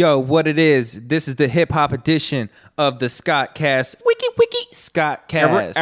Yo, what it is? This is the hip hop edition of the Scott Cast. Wiki wiki Scott Cast.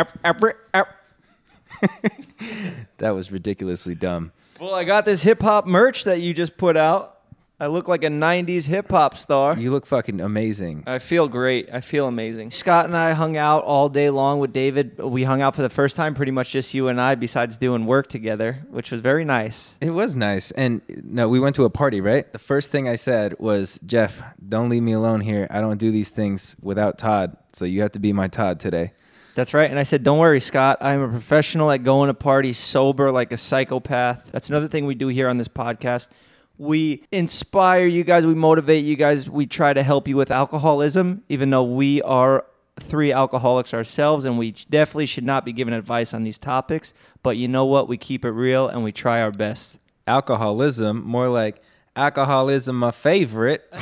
That was ridiculously dumb. Well, I got this hip hop merch that you just put out. I look like a 90s hip hop star. You look fucking amazing. I feel great. I feel amazing. Scott and I hung out all day long with David. We hung out for the first time, pretty much just you and I, besides doing work together, which was very nice. It was nice. And no, we went to a party, right? The first thing I said was, Jeff, don't leave me alone here. I don't do these things without Todd. So you have to be my Todd today. That's right. And I said, Don't worry, Scott. I'm a professional at going to parties sober like a psychopath. That's another thing we do here on this podcast. We inspire you guys, we motivate you guys, we try to help you with alcoholism, even though we are three alcoholics ourselves and we definitely should not be giving advice on these topics. But you know what? We keep it real and we try our best. Alcoholism, more like alcoholism, my favorite.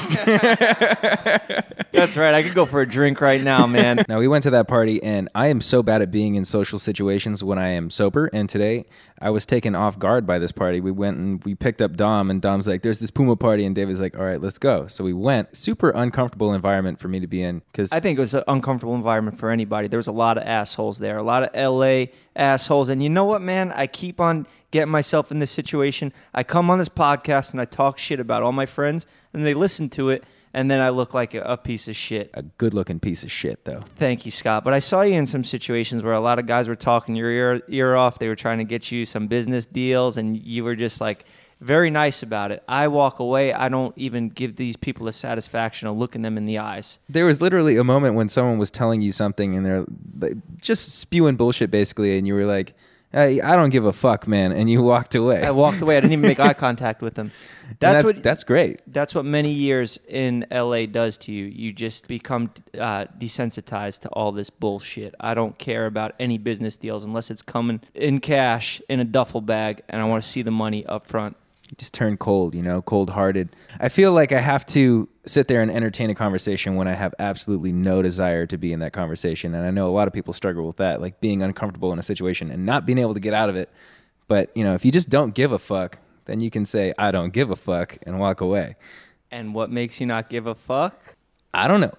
That's right. I could go for a drink right now, man. Now we went to that party, and I am so bad at being in social situations when I am sober. And today, I was taken off guard by this party. We went and we picked up Dom, and Dom's like, "There's this Puma party," and David's like, "All right, let's go." So we went. Super uncomfortable environment for me to be in because I think it was an uncomfortable environment for anybody. There was a lot of assholes there, a lot of LA assholes. And you know what, man? I keep on getting myself in this situation. I come on this podcast and I talk shit about all my friends, and they listen to it, and then I look like a, a piece of shit. a good-looking piece of shit, though. Thank you, Scott. But I saw you in some situations where a lot of guys were talking your ear, ear off. They were trying to get you some business deals, and you were just like very nice about it. I walk away. I don't even give these people the satisfaction of looking them in the eyes. There was literally a moment when someone was telling you something, and they're just spewing bullshit, basically, and you were like, "Hey, I don't give a fuck, man," and you walked away. I walked away. I didn't even make eye contact with them. That's, that's what that's great. that's what many years in LA does to you. You just become uh, desensitized to all this bullshit. I don't care about any business deals unless it's coming in cash in a duffel bag, and I want to see the money up front. Just turn cold, you know, cold hearted. I feel like I have to sit there and entertain a conversation when I have absolutely no desire to be in that conversation. And I know a lot of people struggle with that, like being uncomfortable in a situation and not being able to get out of it. But, you know, if you just don't give a fuck, then you can say, I don't give a fuck and walk away. And what makes you not give a fuck? I don't know.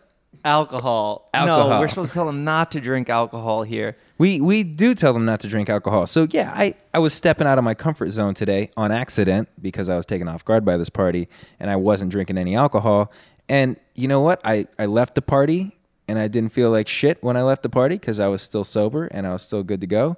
Alcohol. No, we're supposed to tell them not to drink alcohol here. We we do tell them not to drink alcohol. So yeah, I, I was stepping out of my comfort zone today on accident because I was taken off guard by this party and I wasn't drinking any alcohol. And you know what? I, I left the party and I didn't feel like shit when I left the party because I was still sober and I was still good to go.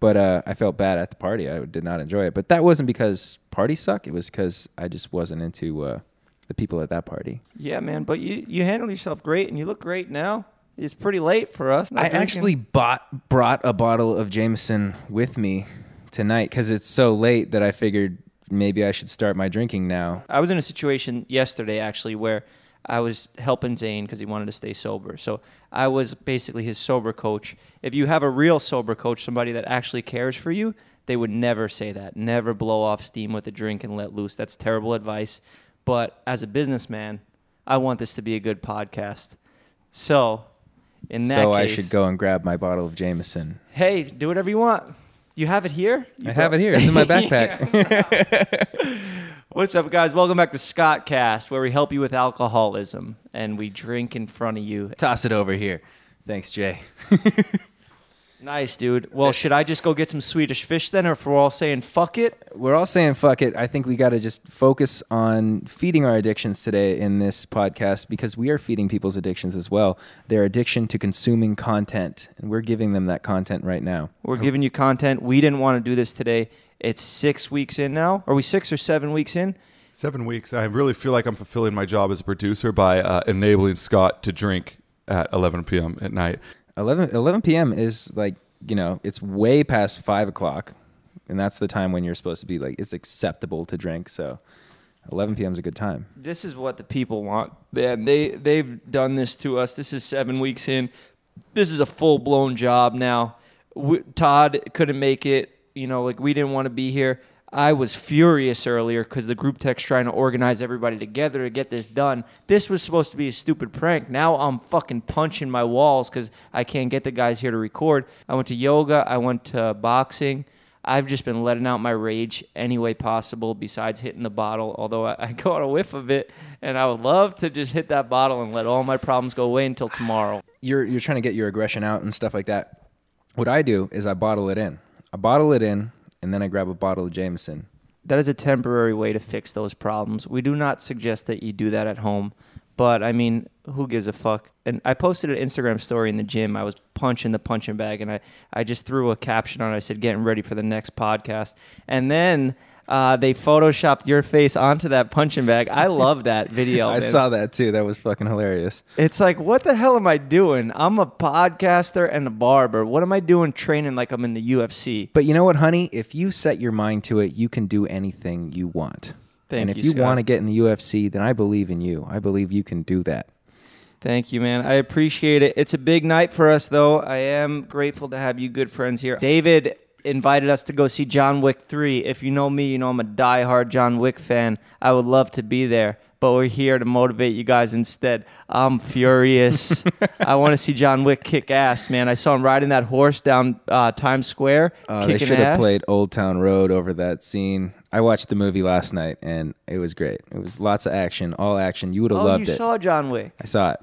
But uh, I felt bad at the party. I did not enjoy it. But that wasn't because parties suck. It was because I just wasn't into uh, the people at that party. Yeah, man. But you you handle yourself great, and you look great now. It's pretty late for us. I drinking. actually bought brought a bottle of Jameson with me tonight because it's so late that I figured maybe I should start my drinking now. I was in a situation yesterday actually where I was helping Zane because he wanted to stay sober. So I was basically his sober coach. If you have a real sober coach, somebody that actually cares for you, they would never say that. Never blow off steam with a drink and let loose. That's terrible advice. But as a businessman, I want this to be a good podcast. So, in that So I should go and grab my bottle of Jameson. Hey, do whatever you want. You have it here? You I have it here. It's in my backpack. What's up, guys? Welcome back to Scott Cast, where we help you with alcoholism and we drink in front of you. Toss it over here. Thanks, Jay. Nice, dude. Well, should I just go get some Swedish fish then, or if we're all saying fuck it? We're all saying fuck it. I think we got to just focus on feeding our addictions today in this podcast because we are feeding people's addictions as well. Their addiction to consuming content, and we're giving them that content right now. We're giving you content. We didn't want to do this today. It's six weeks in now. Are we six or seven weeks in? Seven weeks. I really feel like I'm fulfilling my job as a producer by uh, enabling Scott to drink at 11 p.m. at night. 11, 11 p.m. is like, you know, it's way past five o'clock. And that's the time when you're supposed to be like, it's acceptable to drink. So 11 p.m. is a good time. This is what the people want. And they they've done this to us. This is seven weeks in. This is a full blown job now. We, Todd couldn't make it. You know, like we didn't want to be here. I was furious earlier because the group text trying to organize everybody together to get this done. This was supposed to be a stupid prank. Now I'm fucking punching my walls because I can't get the guys here to record. I went to yoga. I went to boxing. I've just been letting out my rage any way possible besides hitting the bottle. Although I, I on a whiff of it, and I would love to just hit that bottle and let all my problems go away until tomorrow. You're you're trying to get your aggression out and stuff like that. What I do is I bottle it in. I bottle it in, and then I grab a bottle of Jameson. that is a temporary way to fix those problems. We do not suggest that you do that at home, but I mean, who gives a fuck? And I posted an Instagram story in the gym. I was punching the punching bag, and I I just threw a caption on. it. I said, "Getting ready for the next podcast," and then. Uh, they photoshopped your face onto that punching bag. I love that video. I man. saw that too. That was fucking hilarious. It's like, what the hell am I doing? I'm a podcaster and a barber. What am I doing training like I'm in the UFC? But you know what, honey? If you set your mind to it, you can do anything you want. Thank and if you, you want to get in the UFC, then I believe in you. I believe you can do that. Thank you, man. I appreciate it. It's a big night for us, though. I am grateful to have you good friends here. David invited us to go see John Wick 3. If you know me, you know I'm a diehard John Wick fan. I would love to be there, but we're here to motivate you guys instead. I'm furious. I want to see John Wick kick ass, man. I saw him riding that horse down uh, Times Square, Uh, they should have played Old Town Road over that scene. I watched the movie last night and it was great. It was lots of action, all action. You would have Oh, loved you it. You saw John Wick, I saw it.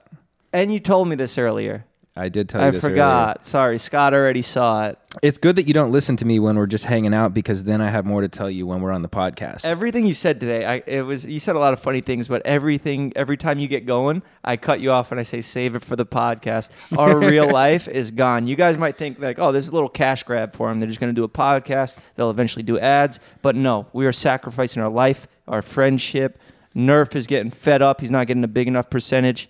and you told me this earlier. I did tell you I this forgot. Sorry, Scott already saw it. It's good that you don't listen to me when we're just hanging out because then I have more to tell you when we're on the podcast. Everything you said today, I it was you said a lot of funny things, but everything every time you get going, I cut you off and I say save it for the podcast. Our real life is gone. You guys might think like, oh, this is a little cash grab for them. They're just going to do a podcast. They'll eventually do ads, but no, we are sacrificing our life, our friendship. Nerf is getting fed up. He's not getting a big enough percentage.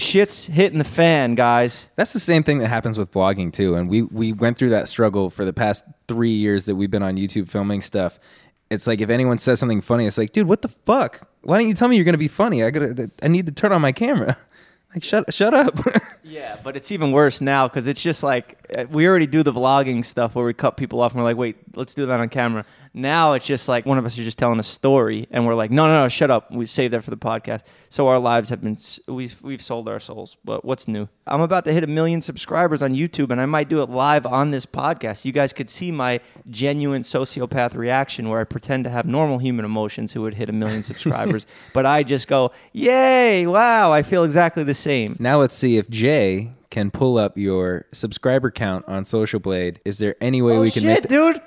Shit's hitting the fan, guys. That's the same thing that happens with vlogging too. And we we went through that struggle for the past three years that we've been on YouTube filming stuff. It's like if anyone says something funny, it's like, dude, what the fuck? Why don't you tell me you're gonna be funny? I gotta, I need to turn on my camera. Like, shut, shut up. Yeah, but it's even worse now because it's just like uh, we already do the vlogging stuff where we cut people off and we're like, wait, let's do that on camera. Now it's just like one of us is just telling a story and we're like, no, no, no, shut up. We saved that for the podcast. So our lives have been we've we've sold our souls. But what's new? I'm about to hit a million subscribers on YouTube and I might do it live on this podcast. You guys could see my genuine sociopath reaction where I pretend to have normal human emotions who would hit a million subscribers, but I just go, yay, wow, I feel exactly the same. now let's see if Jay can pull up your subscriber count on Social Blade. Is there any way Oh, we can shit, make? dude.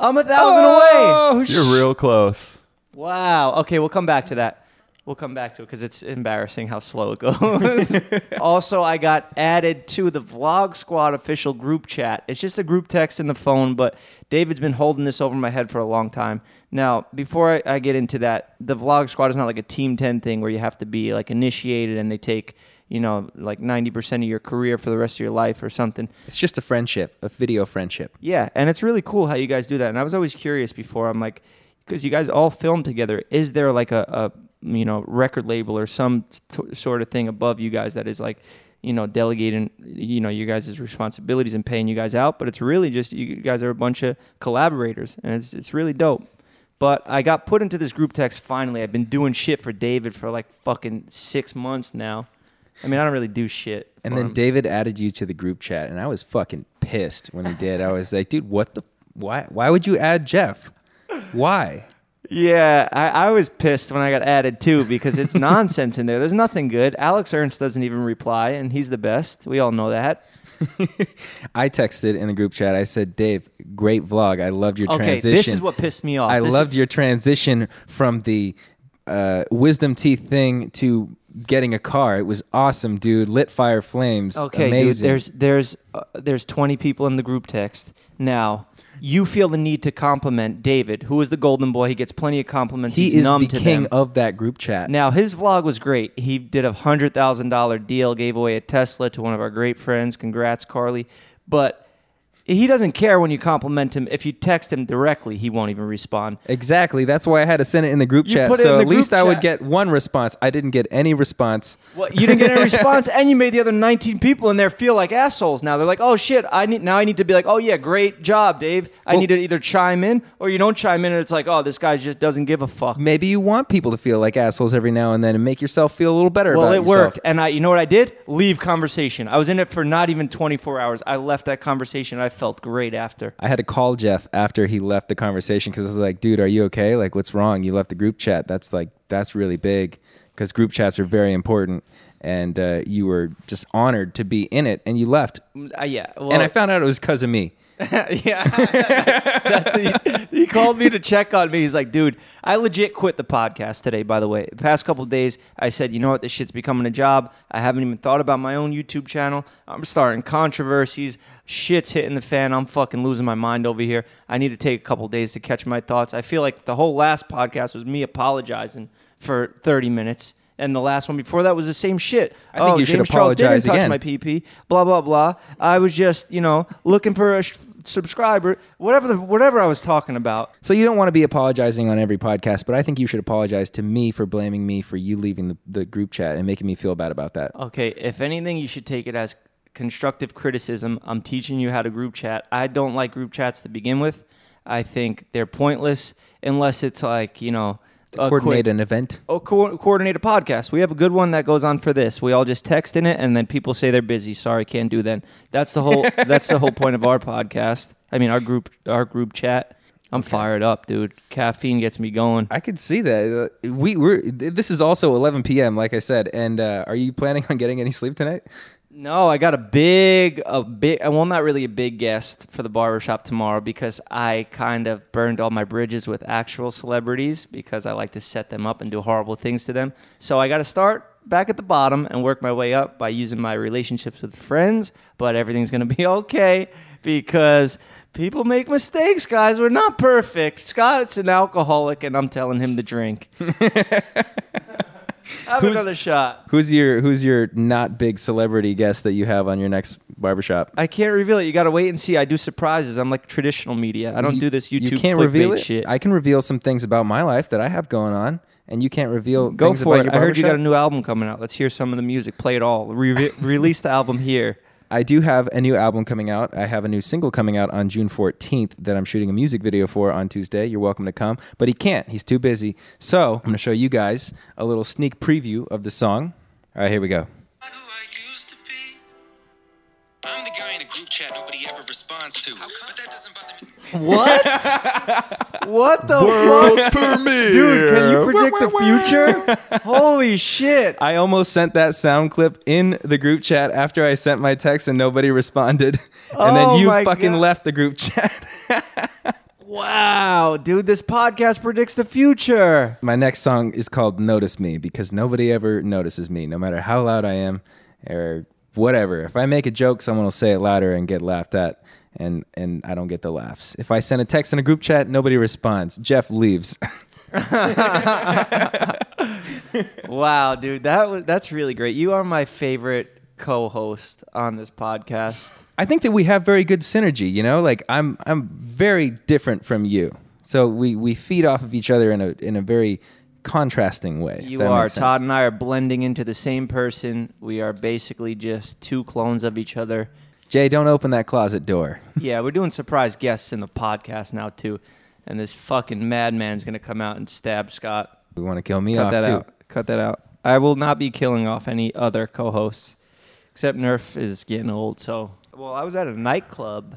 I'm a thousand away. Oh, sh- You're real close. Wow. Okay, we'll come back to that. We'll come back to it because it's embarrassing how slow it goes. also, I got added to the Vlog Squad official group chat. It's just a group text in the phone, but David's been holding this over my head for a long time. Now, before I, I get into that, the Vlog Squad is not like a Team 10 thing where you have to be like initiated and they take, you know, like 90% of your career for the rest of your life or something. It's just a friendship, a video friendship. Yeah, and it's really cool how you guys do that. And I was always curious before. I'm like, because you guys all film together. Is there like a, a you know record label or some t- sort of thing above you guys that is like you know delegating you know you guys' responsibilities and paying you guys out? But it's really just you guys are a bunch of collaborators, and it's it's really dope. But I got put into this group text finally. I've been doing shit for David for like fucking six months now. I mean, I don't really do shit. And then him. David added you to the group chat, and I was fucking pissed when he did. I was like, dude, what the? Why? Why would you add Jeff? Why? Yeah, I, I was pissed when I got added too because it's nonsense in there. There's nothing good. Alex Ernst doesn't even reply, and he's the best. We all know that. I texted in the group chat. I said, Dave, great vlog. I loved your Okay, transition. this is what pissed me off. I This loved is- your transition from the uh, wisdom teeth thing to getting a car. It was awesome, dude. Lit fire flames. Okay, Amazing. dude. There's there's uh, there's 20 people in the group text now. You feel the need to compliment David, who is the golden boy. He gets plenty of compliments. he He's is numb the to king them. of that group chat. Now his vlog was great. He did a hundred thousand dollar deal, gave away a Tesla to one of our great friends. Congrats, Carly. But he doesn't care when you compliment him. If you text him directly, he won't even respond. Exactly. That's why I had to send it in the group You chat. put it So in the at least group I would chat. get one response. I didn't get any response. Well, you didn't get any response, and you made the other 19 people in there feel like assholes. Now they're like, "Oh shit! I need now. I need to be like, oh yeah, great job, Dave. I need to either chime in or you don't chime in, and it's like, oh, this guy just doesn't give a fuck." Maybe you want people to feel like assholes every now and then and make yourself feel a little better Well, about it yourself. worked, and I, you know what I did? Leave conversation. I was in it for not even 24 hours. I left that conversation. I felt great after. I had to call Jeff after he left the conversation because I was like, dude, are you okay? Like, what's wrong? You left the group chat. That's like, that's really big because group chats are very important. And uh, you were just honored to be in it and you left. Uh, yeah, well, and I found out it was because of me. yeah, that's he, he called me to check on me. He's like, dude, I legit quit the podcast today. By the way, the past couple days, I said, you know what, this shit's becoming a job. I haven't even thought about my own YouTube channel. I'm starting controversies. Shit's hitting the fan. I'm fucking losing my mind over here. I need to take a couple days to catch my thoughts. I feel like the whole last podcast was me apologizing for 30 minutes. And the last one before that was the same shit. I think oh, you should James Charles apologize didn't touch again. my PP. Blah blah blah. I was just, you know, looking for a sh- subscriber. Whatever the whatever I was talking about. So you don't want to be apologizing on every podcast, but I think you should apologize to me for blaming me for you leaving the, the group chat and making me feel bad about that. Okay, if anything, you should take it as constructive criticism. I'm teaching you how to group chat. I don't like group chats to begin with. I think they're pointless unless it's like you know. A Coordinate quick- an event. Oh, co- coordinate a podcast. We have a good one that goes on for this. We all just text in it, and then people say they're busy. Sorry, can't do then. That's the whole. that's the whole point of our podcast. I mean, our group, our group chat. I'm fired up, dude. Caffeine gets me going. I could see that. Uh, we were. This is also 11 p.m. Like I said. And uh, are you planning on getting any sleep tonight? No, I got a big, a big, well, not really a big guest for the barbershop tomorrow because I kind of burned all my bridges with actual celebrities because I like to set them up and do horrible things to them. So I got to start back at the bottom and work my way up by using my relationships with friends. But everything's going to be okay because people make mistakes, guys. We're not perfect. Scott's an alcoholic, and I'm telling him to drink. Have Who's- another shot. Who's your Who's your not big celebrity guest that you have on your next barbershop? I can't reveal it. You got to wait and see. I do surprises. I'm like traditional media. I don't You- do this YouTube You can't reveal it. shit. I can reveal some things about my life that I have going on, and you can't reveal. Go things for it. Your I heard you got a new album coming out. Let's hear some of the music. Play it all. Re- release the album here. I do have a new album coming out. I have a new single coming out on June 14th that I'm shooting a music video for on Tuesday. You're welcome to come, but he can't. He's too busy. So I'm going to show you guys a little sneak preview of the song. All right, here we go. who I used to be. I'm the guy in a group chat nobody ever responds to. But that doesn't bother me. What? what the World fuck? premiere. Dude, can you predict the future? Holy shit. I almost sent that sound clip in the group chat after I sent my text and nobody responded. And Oh then you fucking God. left the group chat. Wow, dude, this podcast predicts the future. my next song is called Notice Me because nobody ever notices me, no matter how loud I am or whatever. If I make a joke, someone will say it louder and get laughed at. And, and I don't get the laughs. If I send a text in a group chat, nobody responds. Jeff leaves. Wow, dude, that was that's really great. You are my favorite co-host on this podcast. I think that we have very good synergy. You know, like I'm I'm very different from you, so we we feed off of each other in a in a very contrasting way. You are. Todd and I are blending into the same person. We are basically just two clones of each other. Jay, don't open that closet door. Yeah, we're doing surprise guests in the podcast now too, and this fucking madman's gonna come out and stab Scott. We want to kill me Cut off that too. out. Cut that out. I will not be killing off any other co-hosts, except Nerf is getting old. So, well, I was at a nightclub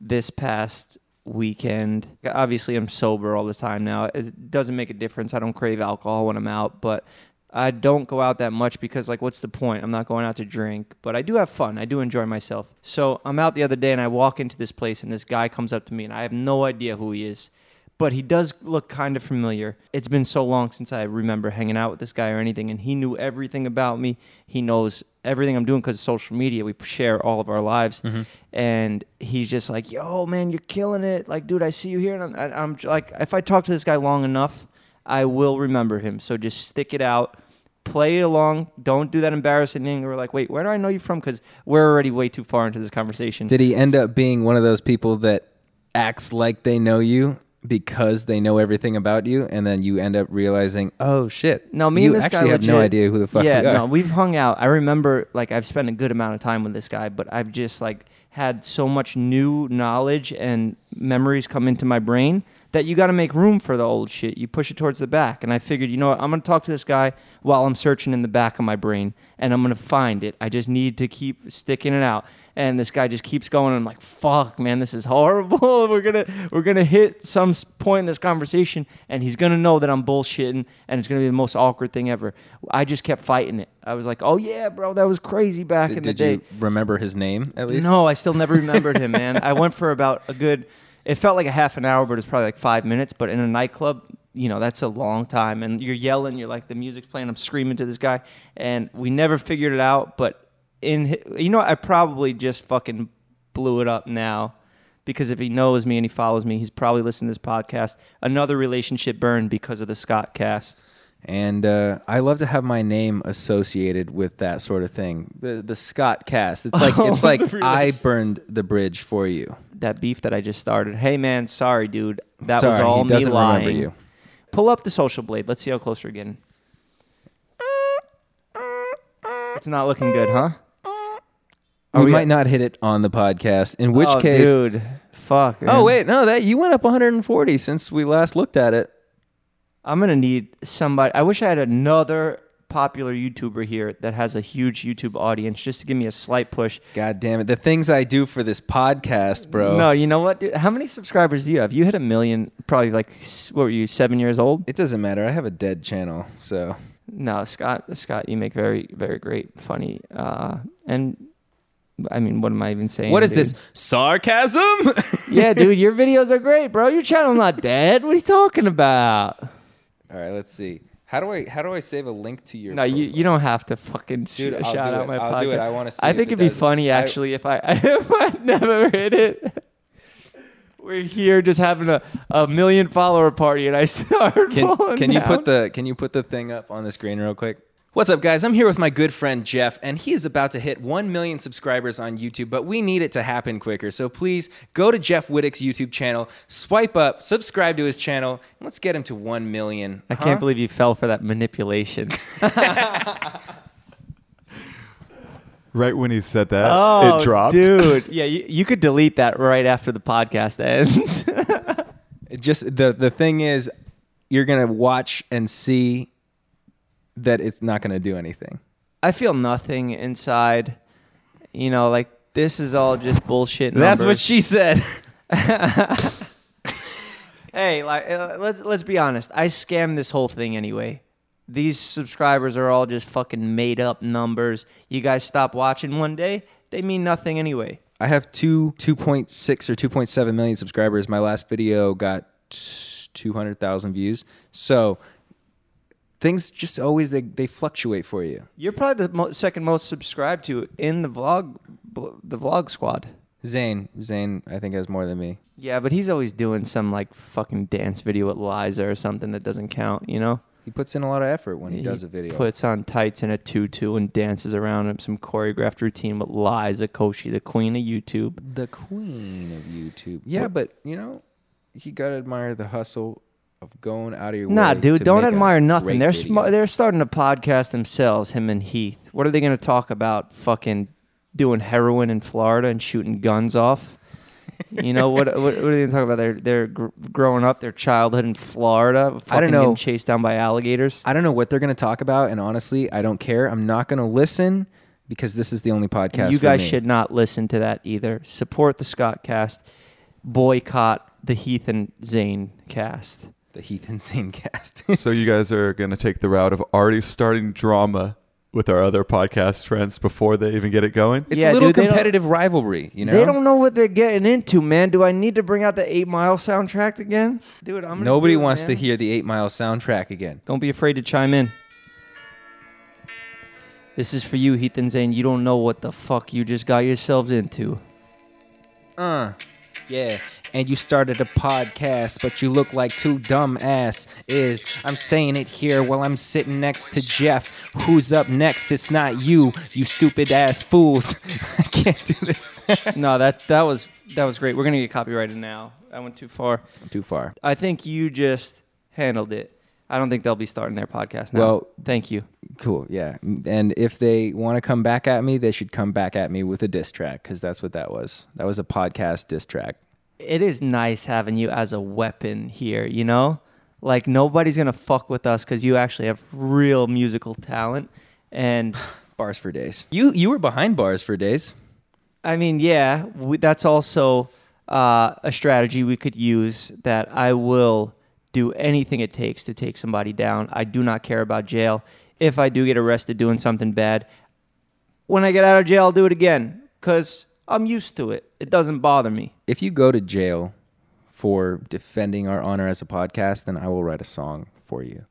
this past weekend. Obviously, I'm sober all the time now. It doesn't make a difference. I don't crave alcohol when I'm out, but I don't go out that much because, like, what's the point? I'm not going out to drink, but I do have fun. I do enjoy myself. So I'm out the other day and I walk into this place and this guy comes up to me and I have no idea who he is but he does look kind of familiar. It's been so long since I remember hanging out with this guy or anything, and he knew everything about me. He knows everything I'm doing because of social media. We share all of our lives, mm-hmm. and he's just like, "Yo, man, you're killing it! Like, dude, I see you here." And I'm, I'm like, if I talk to this guy long enough, I will remember him. So just stick it out. Play it along. Don't do that embarrassing thing. We're like, wait, where do I know you from? Because we're already way too far into this conversation. Did he end up being one of those people that acts like they know you because they know everything about you, and then you end up realizing, oh shit, No, me you and this actually guy have no idea who the fuck Yeah, you are. no, we've hung out. I remember like I've spent a good amount of time with this guy, but I've just like had so much new knowledge and memories come into my brain that you got to make room for the old shit. You push it towards the back. And I figured, you know what? I'm going to talk to this guy while I'm searching in the back of my brain and I'm going to find it. I just need to keep sticking it out. And this guy just keeps going. And I'm like, fuck, man, this is horrible. we're to, we're to hit some point in this conversation and he's to know that I'm bullshitting and it's to be the most awkward thing ever. I just kept fighting it. I was like, oh yeah, bro, that was crazy back in the Did day. Did you remember his name at least? No, I still never remembered him, man. I went for about a good. It felt like a half an hour, but it's probably like five minutes. But in a nightclub, you know, that's a long time. And you're yelling, you're like the music's playing. I'm screaming to this guy, and we never figured it out. But in, you know. I probably just fucking blew it up now. Because if he knows me and he follows me, he's probably listening to this podcast. Another relationship burned because of the Scott cast. And uh, I love to have my name associated with that sort of thing. The the Scott cast. It's like it's like I burned the bridge for you. That beef that I just started. Hey man, sorry, dude. That was Sorry, all he me doesn't lying. remember you. Pull up the social blade. Let's see how close we're getting. It's not looking good, huh? We we might not hit it on the podcast. In which oh, case, dude, fuck. oh wait, no, that you went up 140 since we last looked at it. I'm gonna need somebody. I wish I had another popular YouTuber here that has a huge YouTube audience just to give me a slight push. God damn it, the things I do for this podcast, bro. No, you know what, dude? How many subscribers do you have? You hit a million, probably like what were you, seven years old? it doesn't matter. I have a dead channel, so No, Scott, Scott, you make very, very great, funny, uh, and I mean, what am I even saying? what is dude? this sarcasm? yeah, dude, your videos are great, bro. Your channel not dead. What are you talking about? All right, let's see. How do I how do I save a link to your? No, you, profile? you don't have to fucking Dude, shout out it. my I'll podcast. do it. I wanna see I think it it'd be funny I- actually if I if I never hit it. We're here just having a, a million follower party, and I start Can, can you put the can you put the thing up on the screen real quick? What's up, guys? I'm here with my good friend Jeff, and he is about to hit 1 million subscribers on YouTube, but we need it to happen quicker. So please go to Jeff Wittek's YouTube channel, swipe up, subscribe to his channel, and let's get him to 1 million. I can't believe you fell for that manipulation. Right when he said that, oh, it dropped. dude. Yeah, you, you could delete that right after the podcast ends. Just the the thing is you're going to watch and see that it's not going to do anything. I feel nothing inside. You know, like this is all just bullshit. That's what she said. Hey, like uh, let's let's be honest. I scammed this whole thing anyway. These subscribers are all just fucking made up numbers. You guys stop watching one day, they mean nothing anyway. I have two, 2.6 or 2.7 million subscribers. My last video got 200,000 views. So things just always, they, they fluctuate for you. You're probably the mo- second most subscribed to in the vlog bl- the vlog squad. Zane, Zane, I think has more than me. Yeah, but he's always doing some like fucking dance video with Liza or something that doesn't count, you know? He puts in a lot of effort when he, does a video. Puts on tights and a tutu and dances around in some choreographed routine with Liza Koshy, the queen of YouTube. the queen of YouTube. Yeah, but you know, you gotta admire the hustle of going out of your Nah, way. Nah, dude, to don't admire nothing. They're sm- they're starting a podcast themselves, him and Heath. What are they going to talk about? Fucking doing heroin in Florida and shooting guns off. You know what? What, what are they going to talk about? They're they're gr- growing up, their childhood in Florida. Fucking know. Getting chased down by alligators. I don't know what they're gonna talk about, and honestly, I don't care. I'm not gonna listen because this is the only podcast. you for guys should not listen to that either. Support the Scott cast. Boycott the Heath and Zane cast. The Heath and Zane cast. so you guys are going to take the route of already starting drama with our other podcast friends before they even get it going. It's Yeah, a little dude, competitive rivalry, you know. They don't know what they're getting into, man. Do I need to bring out the Eight Mile soundtrack again, dude? I'm Nobody do it, wants man. to hear the Eight Mile soundtrack again. Don't be afraid to chime in. This is for you, Heath and Zane. You don't know what the fuck you just got yourselves into. Uh, yeah. And you started a podcast, but you look like two dumb ass is. I'm saying it here while I'm sitting next to Jeff. Who's up next? It's not you, you stupid ass fools. I can't do this. no, that that was that was great. We're gonna get copyrighted now. I went too far. Too far. I think you just handled it. I don't think they'll be starting their podcast now. Well- thank you. Cool, yeah. And if they want to come back at me, they should come back at me with a diss track because that's what that was. That was a podcast diss track. It is nice having you as a weapon here, you know? Like nobody's going to fuck with us cuz you actually have real musical talent and Bars for days. You you were behind bars for days. I mean, yeah, we, that's also uh, a strategy we could use. That I will do anything it takes to take somebody down. I do not care about jail. If I do get arrested doing something bad, when I get out of jail, I'll do it again because I'm used to it. It doesn't bother me. If you go to jail for defending our honor as a podcast, then I will write a song for you.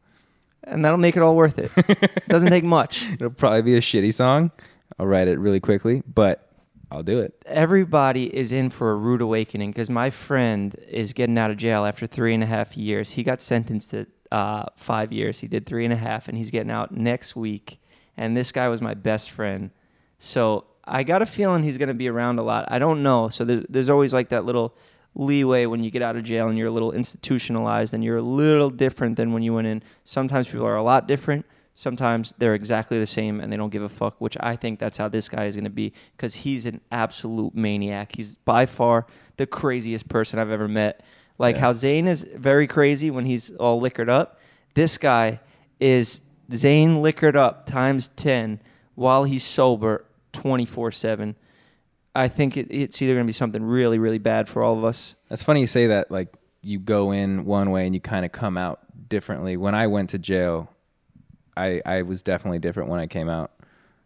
And that'll make it all worth it. it doesn't take much. It'll probably be a shitty song. I'll write it really quickly, but I'll do it. Everybody is in for a rude awakening because my friend is getting out of jail after three and a half years. He got sentenced to uh, five years. He did three and a half, and he's getting out next week. And this guy was my best friend. So I got a feeling he's going to be around a lot. I don't know. So there's, there's always like that little leeway when you get out of jail and you're a little institutionalized and you're a little different than when you went in. Sometimes people are a lot different. Sometimes they're exactly the same and they don't give a fuck, which I think that's how this guy is going to be because he's an absolute maniac. He's by far the craziest person I've ever met. Like how Zane is very crazy when he's all liquored up. This guy is Zane liquored up times 10 while he's sober 24 7. I think it, it's either going to be something really, really bad for all of us. That's funny you say that. Like you go in one way and you kind of come out differently. When I went to jail, I I was definitely different when I came out.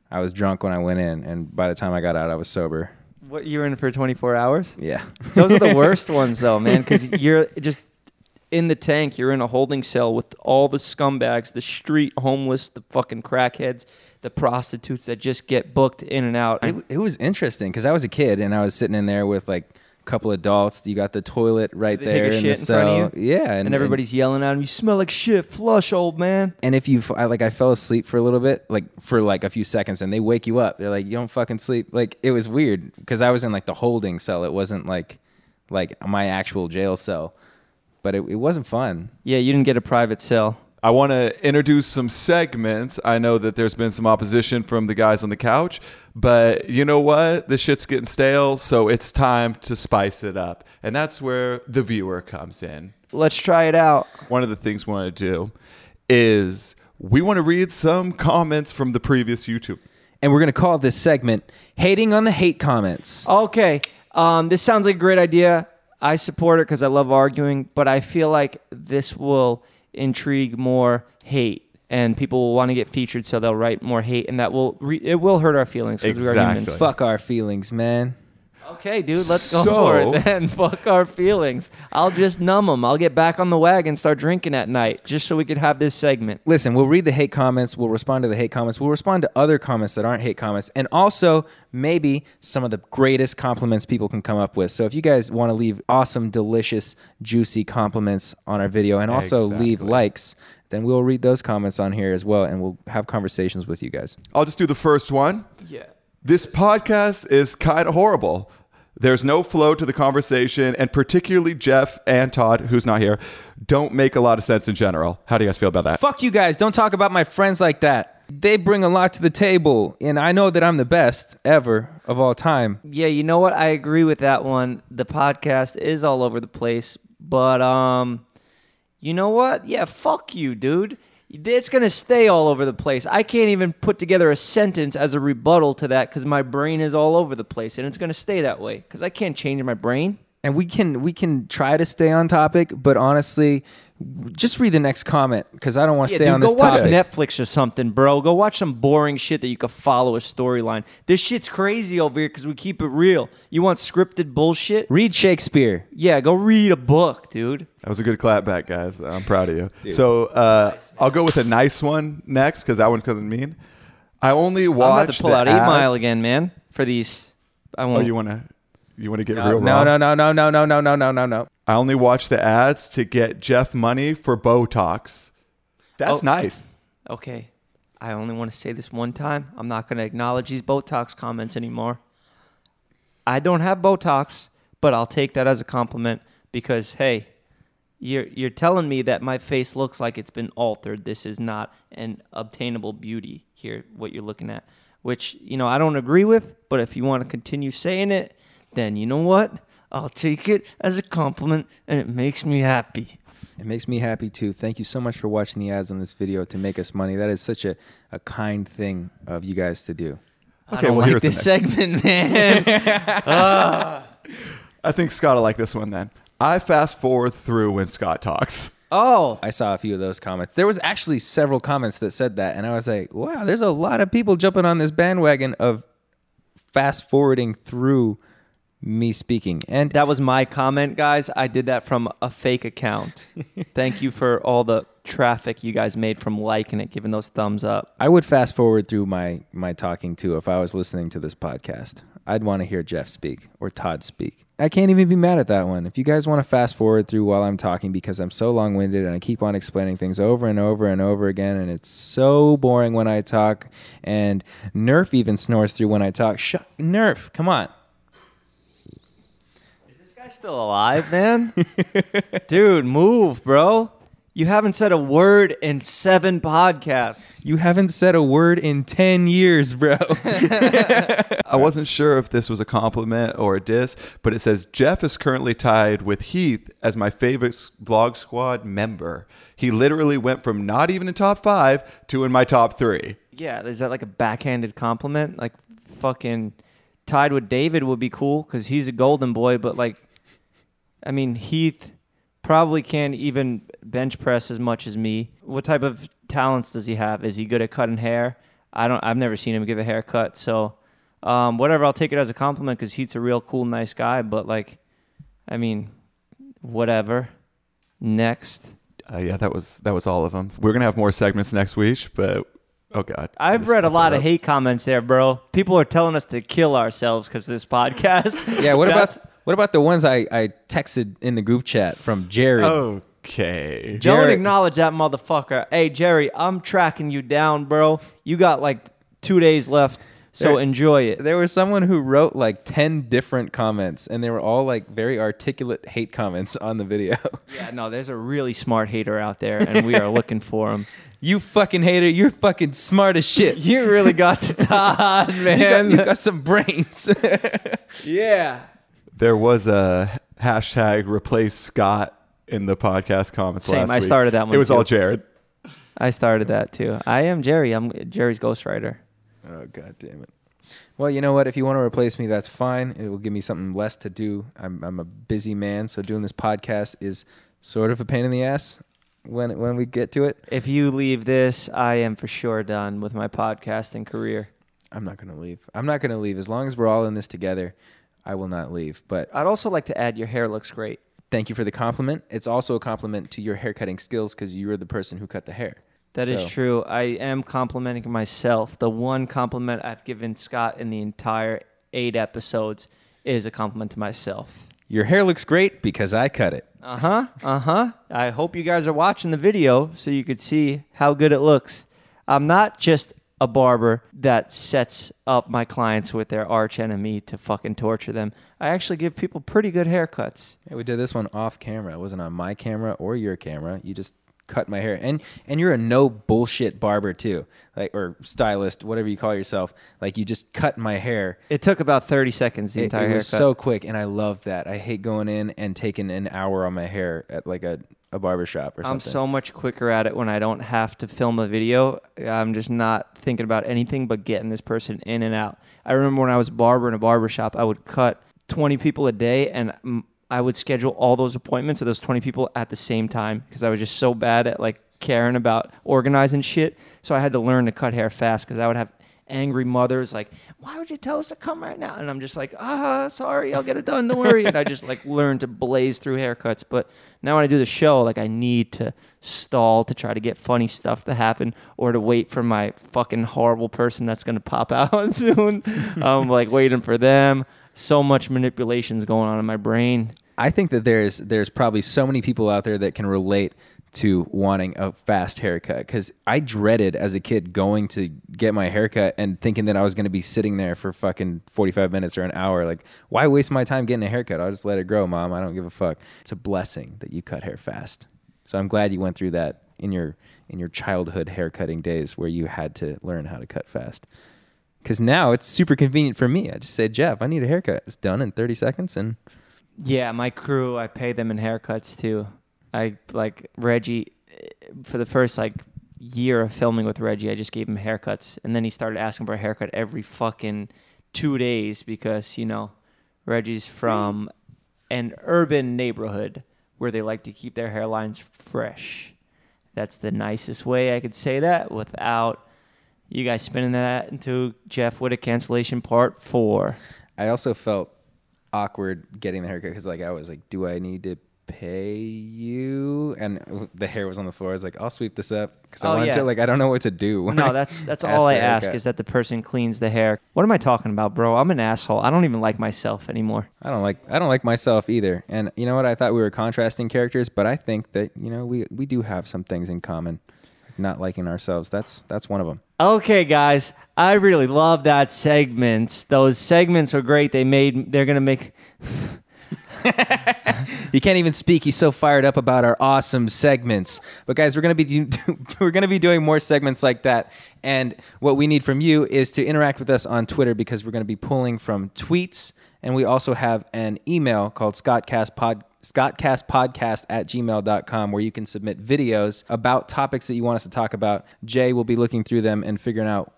I was drunk when I went in, and by the time I got out, I was sober. What you were in for 24 hours? Yeah, Those are the worst ones, though, man, because you're just in the tank. You're in a holding cell with all the scumbags, the street homeless, the fucking crackheads, the prostitutes that just get booked in and out. it, it was interesting because I was a kid and I was sitting in there with like a couple of adults. You got the toilet right They take a there in the shit in front cell. of you? Yeah, and everybody's yelling at him, "You smell like shit. Flush, old man." And if you, I, like, I fell asleep for a little bit, like for like a few seconds, and they wake you up. They're like, "You don't fucking sleep." Like it was weird because I was in like the holding cell. It wasn't like, like my actual jail cell, but it, it wasn't fun. Yeah, you didn't get a private cell. I want to introduce some segments. I know that there's been some opposition from the guys on the couch, but you know what? This shit's getting stale, so it's time to spice it up. And that's where the viewer comes in. Let's try it out. One of the things we want to do is we want to read some comments from the previous YouTube. And we're gonna call this segment "Hating on the Hate Comments." Okay, um, this sounds like a great idea. I support it because I love arguing, but I feel like this will intrigue more hate, and people will want to get featured, so they'll write more hate, and that will re- it will hurt our feelings because we are humans. Exactly. Fuck our feelings, man. Okay, dude, let's go So- for it then. Fuck our feelings. I'll just numb them. I'll get back on the wagon, start drinking at night, just so we could have this segment. Listen, we'll read the hate comments. We'll respond to the hate comments. We'll respond to other comments that aren't hate comments, and also maybe some of the greatest compliments people can come up with. So if you guys want to leave awesome, delicious, juicy compliments on our video, and also leave likes, then we'll read those comments on here as well, and we'll have conversations with you guys. I'll just do the first one. Yeah. This podcast is kind of horrible. There's no flow to the conversation, and particularly Jeff and Todd, who's not here, don't make a lot of sense in general. How do you guys feel about that? Fuck you guys. Don't talk about my friends like that. They bring a lot to the table, and I know that I'm the best ever of all time. Yeah, you know what? I agree with that one. The podcast is all over the place, but um you know what? Yeah, fuck you, dude. It's going to stay all over the place. I can't even put together a sentence as a rebuttal to that cuz my brain is all over the place and it's going to stay that way cuz I can't change my brain. and we can we can try to stay on topic, but honestly, just read the next comment because I don't want to Yeah, stay dude, on go this watch. Netflix or something, bro. Go watch some boring shit that you could follow a storyline. This shit's crazy over here because we keep it real. You want scripted bullshit? read Shakespeare. Yeah, go read a book, dude. That was a good clapback, guys. I'm proud of you. So uh, I'll go with a nice one next because that one couldn't mean. I only I'm watch. about to pull the out Eight Mile again, man. For these, I Oh, won't. you want to? You want to get No, real no, raw? no, no, no, no, no, no, no, no, no, no. I only watch the ads to get Jeff money for Botox. That's Oh. nice. okay, I only want to say this one time. I'm not going to acknowledge these Botox comments anymore. I don't have Botox, but I'll take that as a compliment because hey, you're you're telling me that my face looks like it's been altered. This is not an obtainable beauty here. What you're looking at, which you know I don't agree with, but if you want to continue saying it, then you know what? I'll take it as a compliment, and it makes me happy. It makes me happy too. Thank you so much for watching the ads on this video to make us money. That is such a, a kind thing of you guys to do. I Okay, don't well, like here's the this next- segment, man. Ah. I think Scott will like this one then. I fast forward through when Scott talks. oh, I saw a few of those comments. There was actually several comments that said that, and I was like, "Wow, there's a lot of people jumping on this bandwagon of fast forwarding through me speaking." And that was my comment, guys. I did that from a fake account. Thank you for all the traffic you guys made from liking it, giving those thumbs up. I would fast forward through my my talking too if I was listening to this podcast. I'd want to hear Jeff speak or Todd speak. I can't even be mad at that one. If you guys want to fast forward through while I'm talking because I'm so long winded and I keep on explaining things over and over and over again, and it's so boring when I talk, and Nerf even snores through when I talk. Shut Nerf, come on. Is this guy still alive, man? Dude, move, bro. You haven't said a word in seven podcasts. You haven't said a word in 10 years, bro. I wasn't sure if this was a compliment or a diss, but it says Jeff is currently tied with Heath as my favorite Vlog Squad member. He literally went from not even in top five to in my top three. Yeah, is that like a backhanded compliment? Like fucking tied with David would be cool because he's a golden boy, but like, I mean, Heath probably can't even bench press as much as me. What type of talents does he have? Is he good at cutting hair? I don't. I've never seen him give a haircut, so um, whatever. I'll take it as a compliment because Heath's a real cool, nice guy. But like, I mean, whatever. Next. Uh, yeah, that was that was all of them. We're gonna have more segments next week, but oh god, I I've read a lot of hate comments there, bro. People are telling us to kill ourselves because this podcast. yeah, what about what about the ones I, I texted in the group chat from Jerry? Okay. Don't Jared- acknowledge that motherfucker. Hey, Jerry, I'm tracking you down, bro. You got like two days left, so There- enjoy it. There was someone who wrote like 10 different comments, and they were all like very articulate hate comments on the video. Yeah, no, there's a really smart hater out there, and we are looking for him. you fucking hater, you're fucking smart as shit. You You really got to Todd, got, man. you got some brains. yeah. There was a hashtag replace Scott in the podcast comments Same, last I week. started that one It was too. all Jared. I started that too. I am Jerry. I'm Jerry's ghostwriter. oh, god damn it. Well, you know what? If you want to replace me, that's fine. It will give me something less to do. I'm, I'm a busy man, so doing this podcast is sort of a pain in the ass when when we get to it. If you leave this, I am for sure done with my podcasting career. I'm not going to leave. I'm not going to leave. As long as we're all in this together, I will not leave. But I'd also like to add your hair looks great. thank you for the compliment. It's also a compliment to your haircutting skills because you were the person who cut the hair. That is So- true. I am complimenting myself. The one compliment I've given Scott in the entire eight episodes is a compliment to myself. Your hair looks great because I cut it. Uh huh. Uh huh. I hope you guys are watching the video so you could see how good it looks. I'm not just a barber that sets up my clients with their arch enemy to fucking torture them. I actually give people pretty good haircuts. Yeah, we did this one off camera. It wasn't on my camera or your camera. You just cut my hair, and and you're a no bullshit barber too, like or stylist, whatever you call yourself. Like you just cut my hair. It took about 30 seconds, the It, entire it was haircut. so quick, and I love that. I hate going in and taking an hour on my hair at like a a barber shop or something. I'm so much quicker at it when I don't have to film a video. I'm just not thinking about anything but getting this person in and out. I remember when I was a barber in a barber shop, I would cut 20 people a day and I would schedule all those appointments of those 20 people at the same time because I was just so bad at like caring about organizing shit. So I had to learn to cut hair fast because I would have angry mothers like, why would you tell us to come right now? And I'm just like, ah, sorry, I'll get it done. Don't worry. And I just like learned to blaze through haircuts. But now when I do the show, like I need to stall to try to get funny stuff to happen or to wait for my fucking horrible person that's going to pop out soon. I'm like waiting for them. So much manipulation's going on in my brain. I think that there's there's probably so many people out there that can relate to wanting a fast haircut because I dreaded as a kid going to get my haircut and thinking that I was going to be sitting there for fucking 45 minutes or an hour. Like, why waste my time getting a haircut? I'll just let it grow, mom. I don't give a fuck. It's a blessing that you cut hair fast. So I'm glad you went through that in your in your childhood haircutting days where you had to learn how to cut fast. Because now it's super convenient for me. I just say, Jeff, I need a haircut. It's done in 30 seconds and Yeah, my crew, I pay them in haircuts too. I like Reggie eh, for the first like year of filming with Reggie. I just gave him haircuts, and then he started asking for a haircut every fucking two days because you know Reggie's from an urban neighborhood where they like to keep their hairlines fresh. That's the nicest way I could say that without you guys spinning that into Jeff Wittek cancellation part four. I also felt awkward getting the haircut because like I was like, do I need to pay you? And the hair was on the floor. I was like, I'll sweep this up because I Oh, wanted yeah. to. Like I don't know what to do. No, that's that's all i ask is that the person cleans the hair. What am I talking about, bro? I'm an asshole. I don't even like myself anymore. I don't like I don't like myself either. And you know what? I thought we were contrasting characters, but I think that you know we we do have some things in common. Not liking ourselves. That's that's one of them. Okay, guys, I really love that segments. Those segments are great. They made. They're gonna make. You can't even speak. He's so fired up about our awesome segments. But guys, we're gonna be we're gonna be doing more segments like that. And what we need from you is to interact with us on Twitter because we're gonna be pulling from tweets, and we also have an email called scottcastpod scottcastpodcast at gmail.com where you can submit videos about topics that you want us to talk about. Jay will be looking through them and figuring out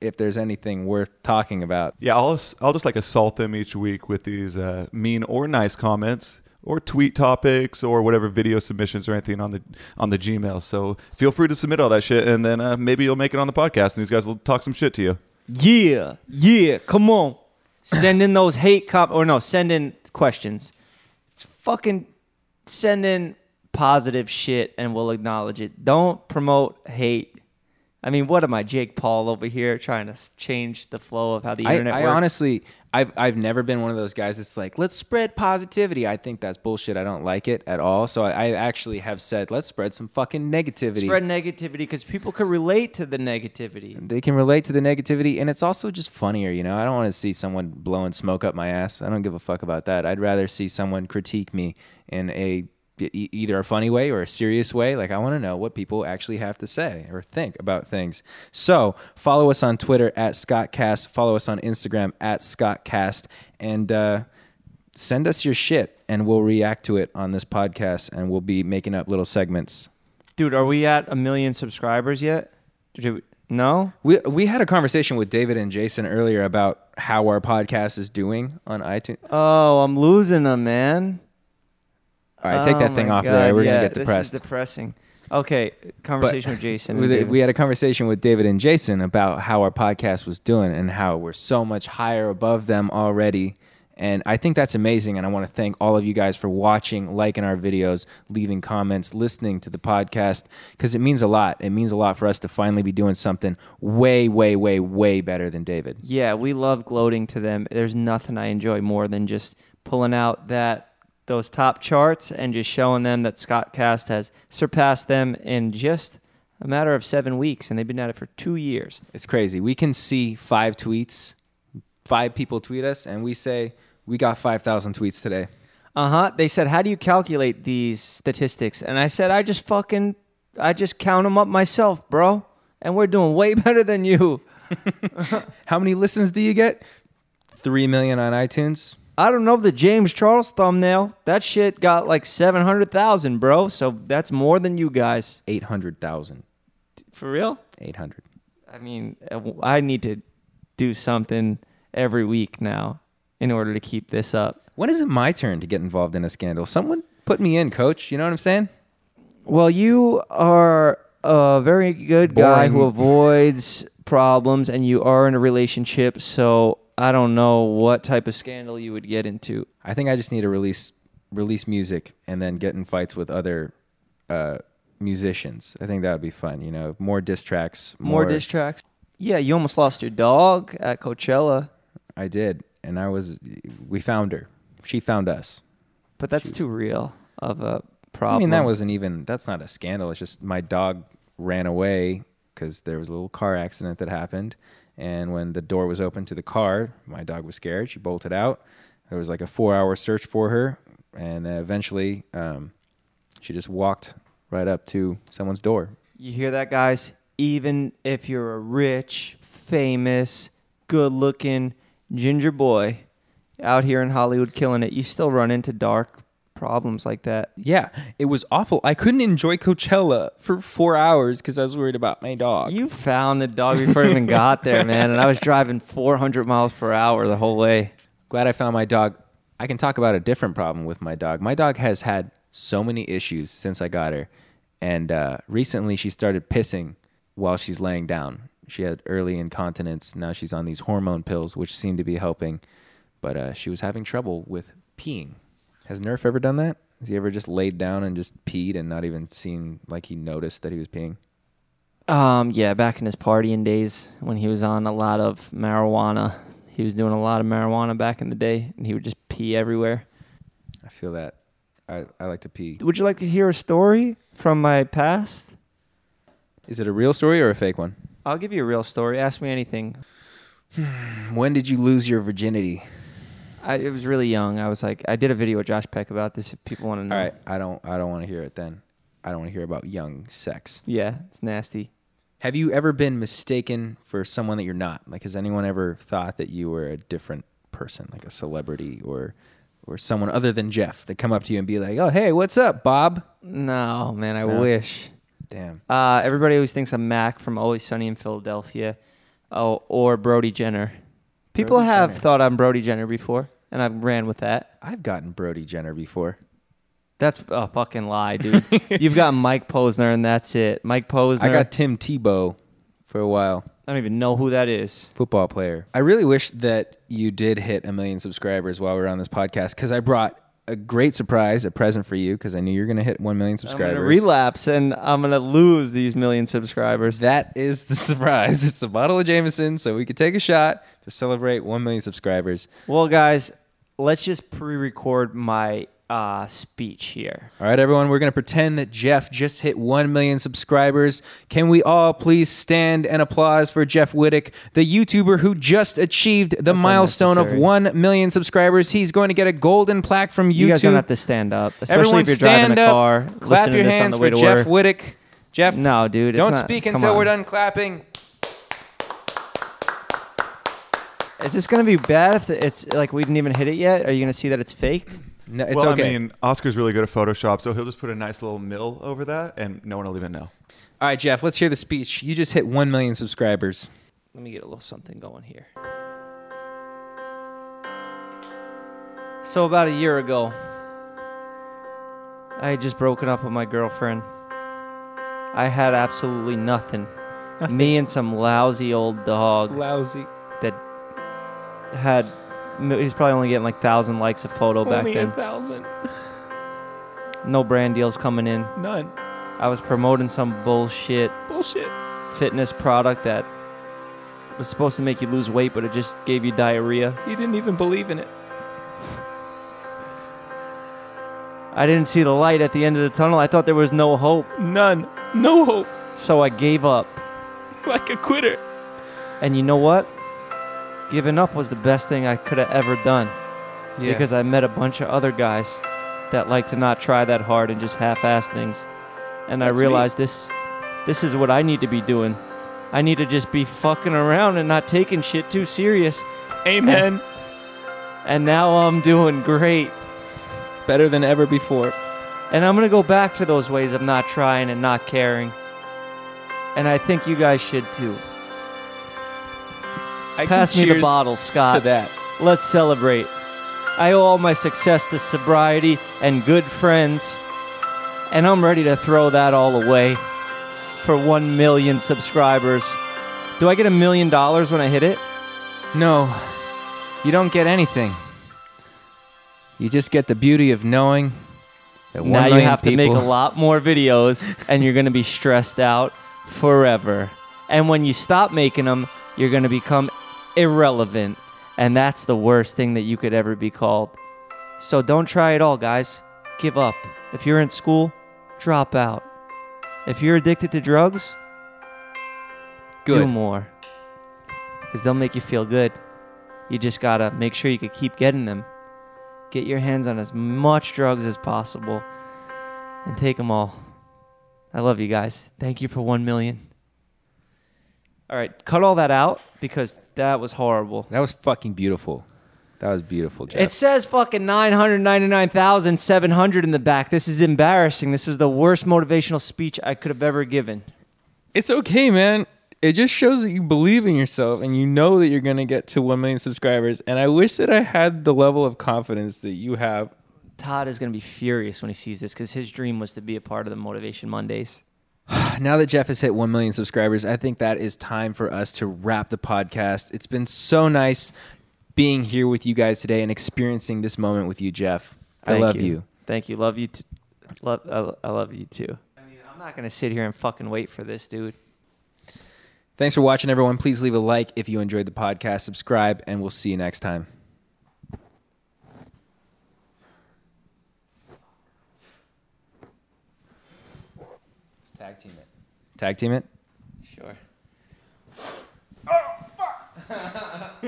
if there's anything worth talking about. Yeah, I'll I'll just like assault them each week with these uh, mean or nice comments or tweet topics or whatever video submissions or anything on the on the Gmail. So feel free to submit all that shit, and then uh, maybe you'll make it on the podcast, and these guys will talk some shit to you. Yeah, yeah. Come on, send in those hate cop or no, send in questions. Fucking send in positive shit, and we'll acknowledge it. Don't promote hate. I mean, what am I, Jake Paul over here trying to change the flow of how the I, internet I works? honestly, I've I've never been one of those guys that's like, let's spread positivity. I think that's bullshit. I don't like it at all. So I, I actually have said, let's spread some fucking negativity. spread negativity because people can relate to the negativity. they can relate to the negativity, and it's also just funnier. You know, I don't want to see someone blowing smoke up my ass. I don't give a fuck about that. I'd rather see someone critique me in a either a funny way or a serious way. Like I want to know what people actually have to say or think about things. So follow us on Twitter at ScottCast. Follow us on Instagram at ScottCast, and uh, send us your shit, and we'll react to it on this podcast, and we'll be making up little segments. Dude, are we at a million subscribers yet? We, no? We we had a conversation with David and Jason earlier about how our podcast is doing on iTunes. Oh, I'm losing them, man. All right, take that Oh thing off God, there. We're yeah, gonna get depressed. This is depressing. Okay, conversation with Jason. we had a conversation with David and Jason about how our podcast was doing and how we're so much higher above them already. And I think that's amazing. And I want to thank all of you guys for watching, liking our videos, leaving comments, listening to the podcast, because it means a lot. It means a lot for us to finally be doing something way, way, way, way better than David. yeah, we love gloating to them. There's nothing I enjoy more than just pulling out that those top charts and just showing them that Scott Cast has surpassed them in just a matter of seven weeks, and they've been at it for two years. It's crazy. We can see five tweets, five people tweet us, and we say, we got 5,000 tweets today. Uh huh. They said, "How do you calculate these statistics?" And I said, "I just fucking, I just count them up myself, bro. And we're doing way better than you." How many listens do you get? 3 million on iTunes. I don't know the James Charles thumbnail. That shit got like seven hundred thousand, bro. So that's more than you guys. 800,000. For real? 800. I mean, uh, I need to do something every week now in order to keep this up. When is it my turn to get involved in a scandal? Someone put me in, coach. You know what I'm saying? Well, you are a very good guy who avoids problems, and you are in a relationship. So I don't know what type of scandal you would get into. I think I just need to release release music and then get in fights with other uh, musicians. I think that would be fun. You know, more diss tracks. More, diss tracks. Yeah, you almost lost your dog at Coachella, I did, and I was. We found her. She found us. but that's too real of a problem. I mean, that wasn't even. That's not a scandal. It's just my dog ran away because there was a little car accident that happened, and when the door was open to the car, my dog was scared. She bolted out. There was like a four-hour search for her, and eventually, um, she just walked right up to someone's door. You hear that, guys? Even if you're a rich, famous, good looking ginger boy out here in Hollywood killing it, you still run into dark problems like that. Yeah, it was awful. I couldn't enjoy Coachella for four hours because I was worried about my dog. You found the dog before I even got there, man, and I was driving 400 miles per hour the whole way. Glad I found my dog. I can talk about a different problem with my dog. My dog has had so many issues since I got her, and uh, recently she started pissing while she's laying down. She had early incontinence. Now she's on these hormone pills, which seem to be helping, but uh, she was having trouble with peeing. Has Nerf ever done that? Has he ever just laid down and just peed and not even seen like he noticed that he was peeing? Um, yeah, back in his partying days when he was on a lot of marijuana, he was doing a lot of marijuana back in the day, and he would just pee everywhere. I feel that. I, I like to pee. Would you like to hear a story from my past? Is it a real story or a fake one? I'll give you a real story. Ask me anything. When did you lose your virginity? I, it was really young. I was like, I did a video with Josh Peck about this. If people want to know, All right, I don't I don't want to hear it then. I don't want to hear about young sex. yeah, it's nasty. Have you ever been mistaken for someone that you're not? Like has anyone ever thought that you were a different person, like a celebrity or or someone other than Jeff that come up to you and be like, "Oh, hey, what's up, Bob?" No, man, I No? wish. Damn. Uh, everybody always thinks I'm Mac from Always Sunny in Philadelphia, oh, or Brody Jenner. People Brody have Jenner. thought I'm Brody Jenner before, and I ran with that. I've gotten Brody Jenner before. That's a fucking lie, dude. You've got Mike Posner, and that's it. Mike Posner. I got Tim Tebow for a while. I don't even know who that is. football player. I really wish that you did hit a million subscribers while we are on this podcast because I brought a great surprise, a present for you because I knew you were going to hit 1 million subscribers. I'm subscribers. gonna relapse, and I'm gonna lose these million subscribers. That is the surprise. It's a bottle of Jameson, so we could take a shot to celebrate 1 million subscribers. Well, guys, let's just pre-record my uh, speech here. All right, everyone, we're going to pretend that Jeff just hit 1 million subscribers. Can we all please stand and applause for Jeff Wittek, the YouTuber who just achieved the That's milestone of 1 million subscribers? He's going to get a golden plaque from YouTube. You guys don't have to stand up, especially Everyone if you're driving stand a up. car. Clap your hands on the way for Jeff work. Wittek. Jeff, No, dude, it's don't not- speak until on. we're done clapping. Is this gonna be bad if the, it's like we didn't even hit it yet? Are you gonna see that it's fake? No, it's well, okay. I mean, Oscar's really good at Photoshop, so he'll just put a nice little mill over that, and no one will even know. All right, Jeff, let's hear the speech. You just hit 1 million subscribers. Let me get a little something going here. So about a year ago, I had just broken up with my girlfriend. I had absolutely nothing. Me and some lousy old dog Lousy. that had he's probably only getting like thousand likes a photo back then. thousand. No brand deals coming in. None. I was promoting some bullshit Bullshit. fitness product that was supposed to make you lose weight, but it just gave you diarrhea. He didn't even believe in it. I didn't see the light at the end of the tunnel. I thought there was no hope. None. No hope. So I gave up. Like a quitter. And you know what? Giving up was the best thing I could have ever done. Yeah. Because I met a bunch of other guys that like to not try that hard and just half-ass things. And That's I me. realized this this is what I need to be doing. I need to just be fucking around and not taking shit too serious. Amen. And now I'm doing great. Better than ever before. And I'm going to go back to those ways of not trying and not caring. And I think you guys should too. I Pass me the bottle, Scott. To that. Let's celebrate. I owe all my success to sobriety and good friends. And I'm ready to throw that all away for 1 million subscribers. Do I get a million dollars when I hit it? No, you don't get anything. You just get the beauty of knowing that one now you have to make a lot more videos and you're going to be stressed out forever. And when you stop making them, you're going to become irrelevant. And that's the worst thing that you could ever be called. So don't try it all, guys. Give up. If you're in school, drop out. If you're addicted to drugs, do more. Because they'll make you feel good. You just got to make sure you can keep getting them. Get your hands on as much drugs as possible and take them all. I love you guys. Thank you for 1 million. All right, cut all that out because that was horrible. That was fucking beautiful. That was beautiful, Jeff. It says fucking 999,700 in the back. This is embarrassing. This is the worst motivational speech I could have ever given. it's okay, man. It just shows that you believe in yourself and you know that you're gonna get to one million subscribers. And I wish that I had the level of confidence that you have. Todd is going to be furious when he sees this because his dream was to be a part of the Motivation Mondays. Now that Jeff has hit 1 million subscribers, I think that is time for us to wrap the podcast. It's been so nice being here with you guys today and experiencing this moment with you, Jeff. I Thank love you. Thank you. Love you. T- love. I, I love you too. I mean, I'm not going to sit here and fucking wait for this, dude. Thanks for watching, everyone. Please leave a like if you enjoyed the podcast, subscribe, and we'll see you next time. Let's tag team it. Tag team it? Sure. Oh fuck!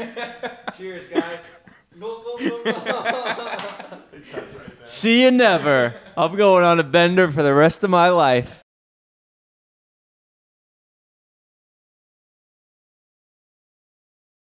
Cheers, guys. See you never. I'm going on a bender for the rest of my life.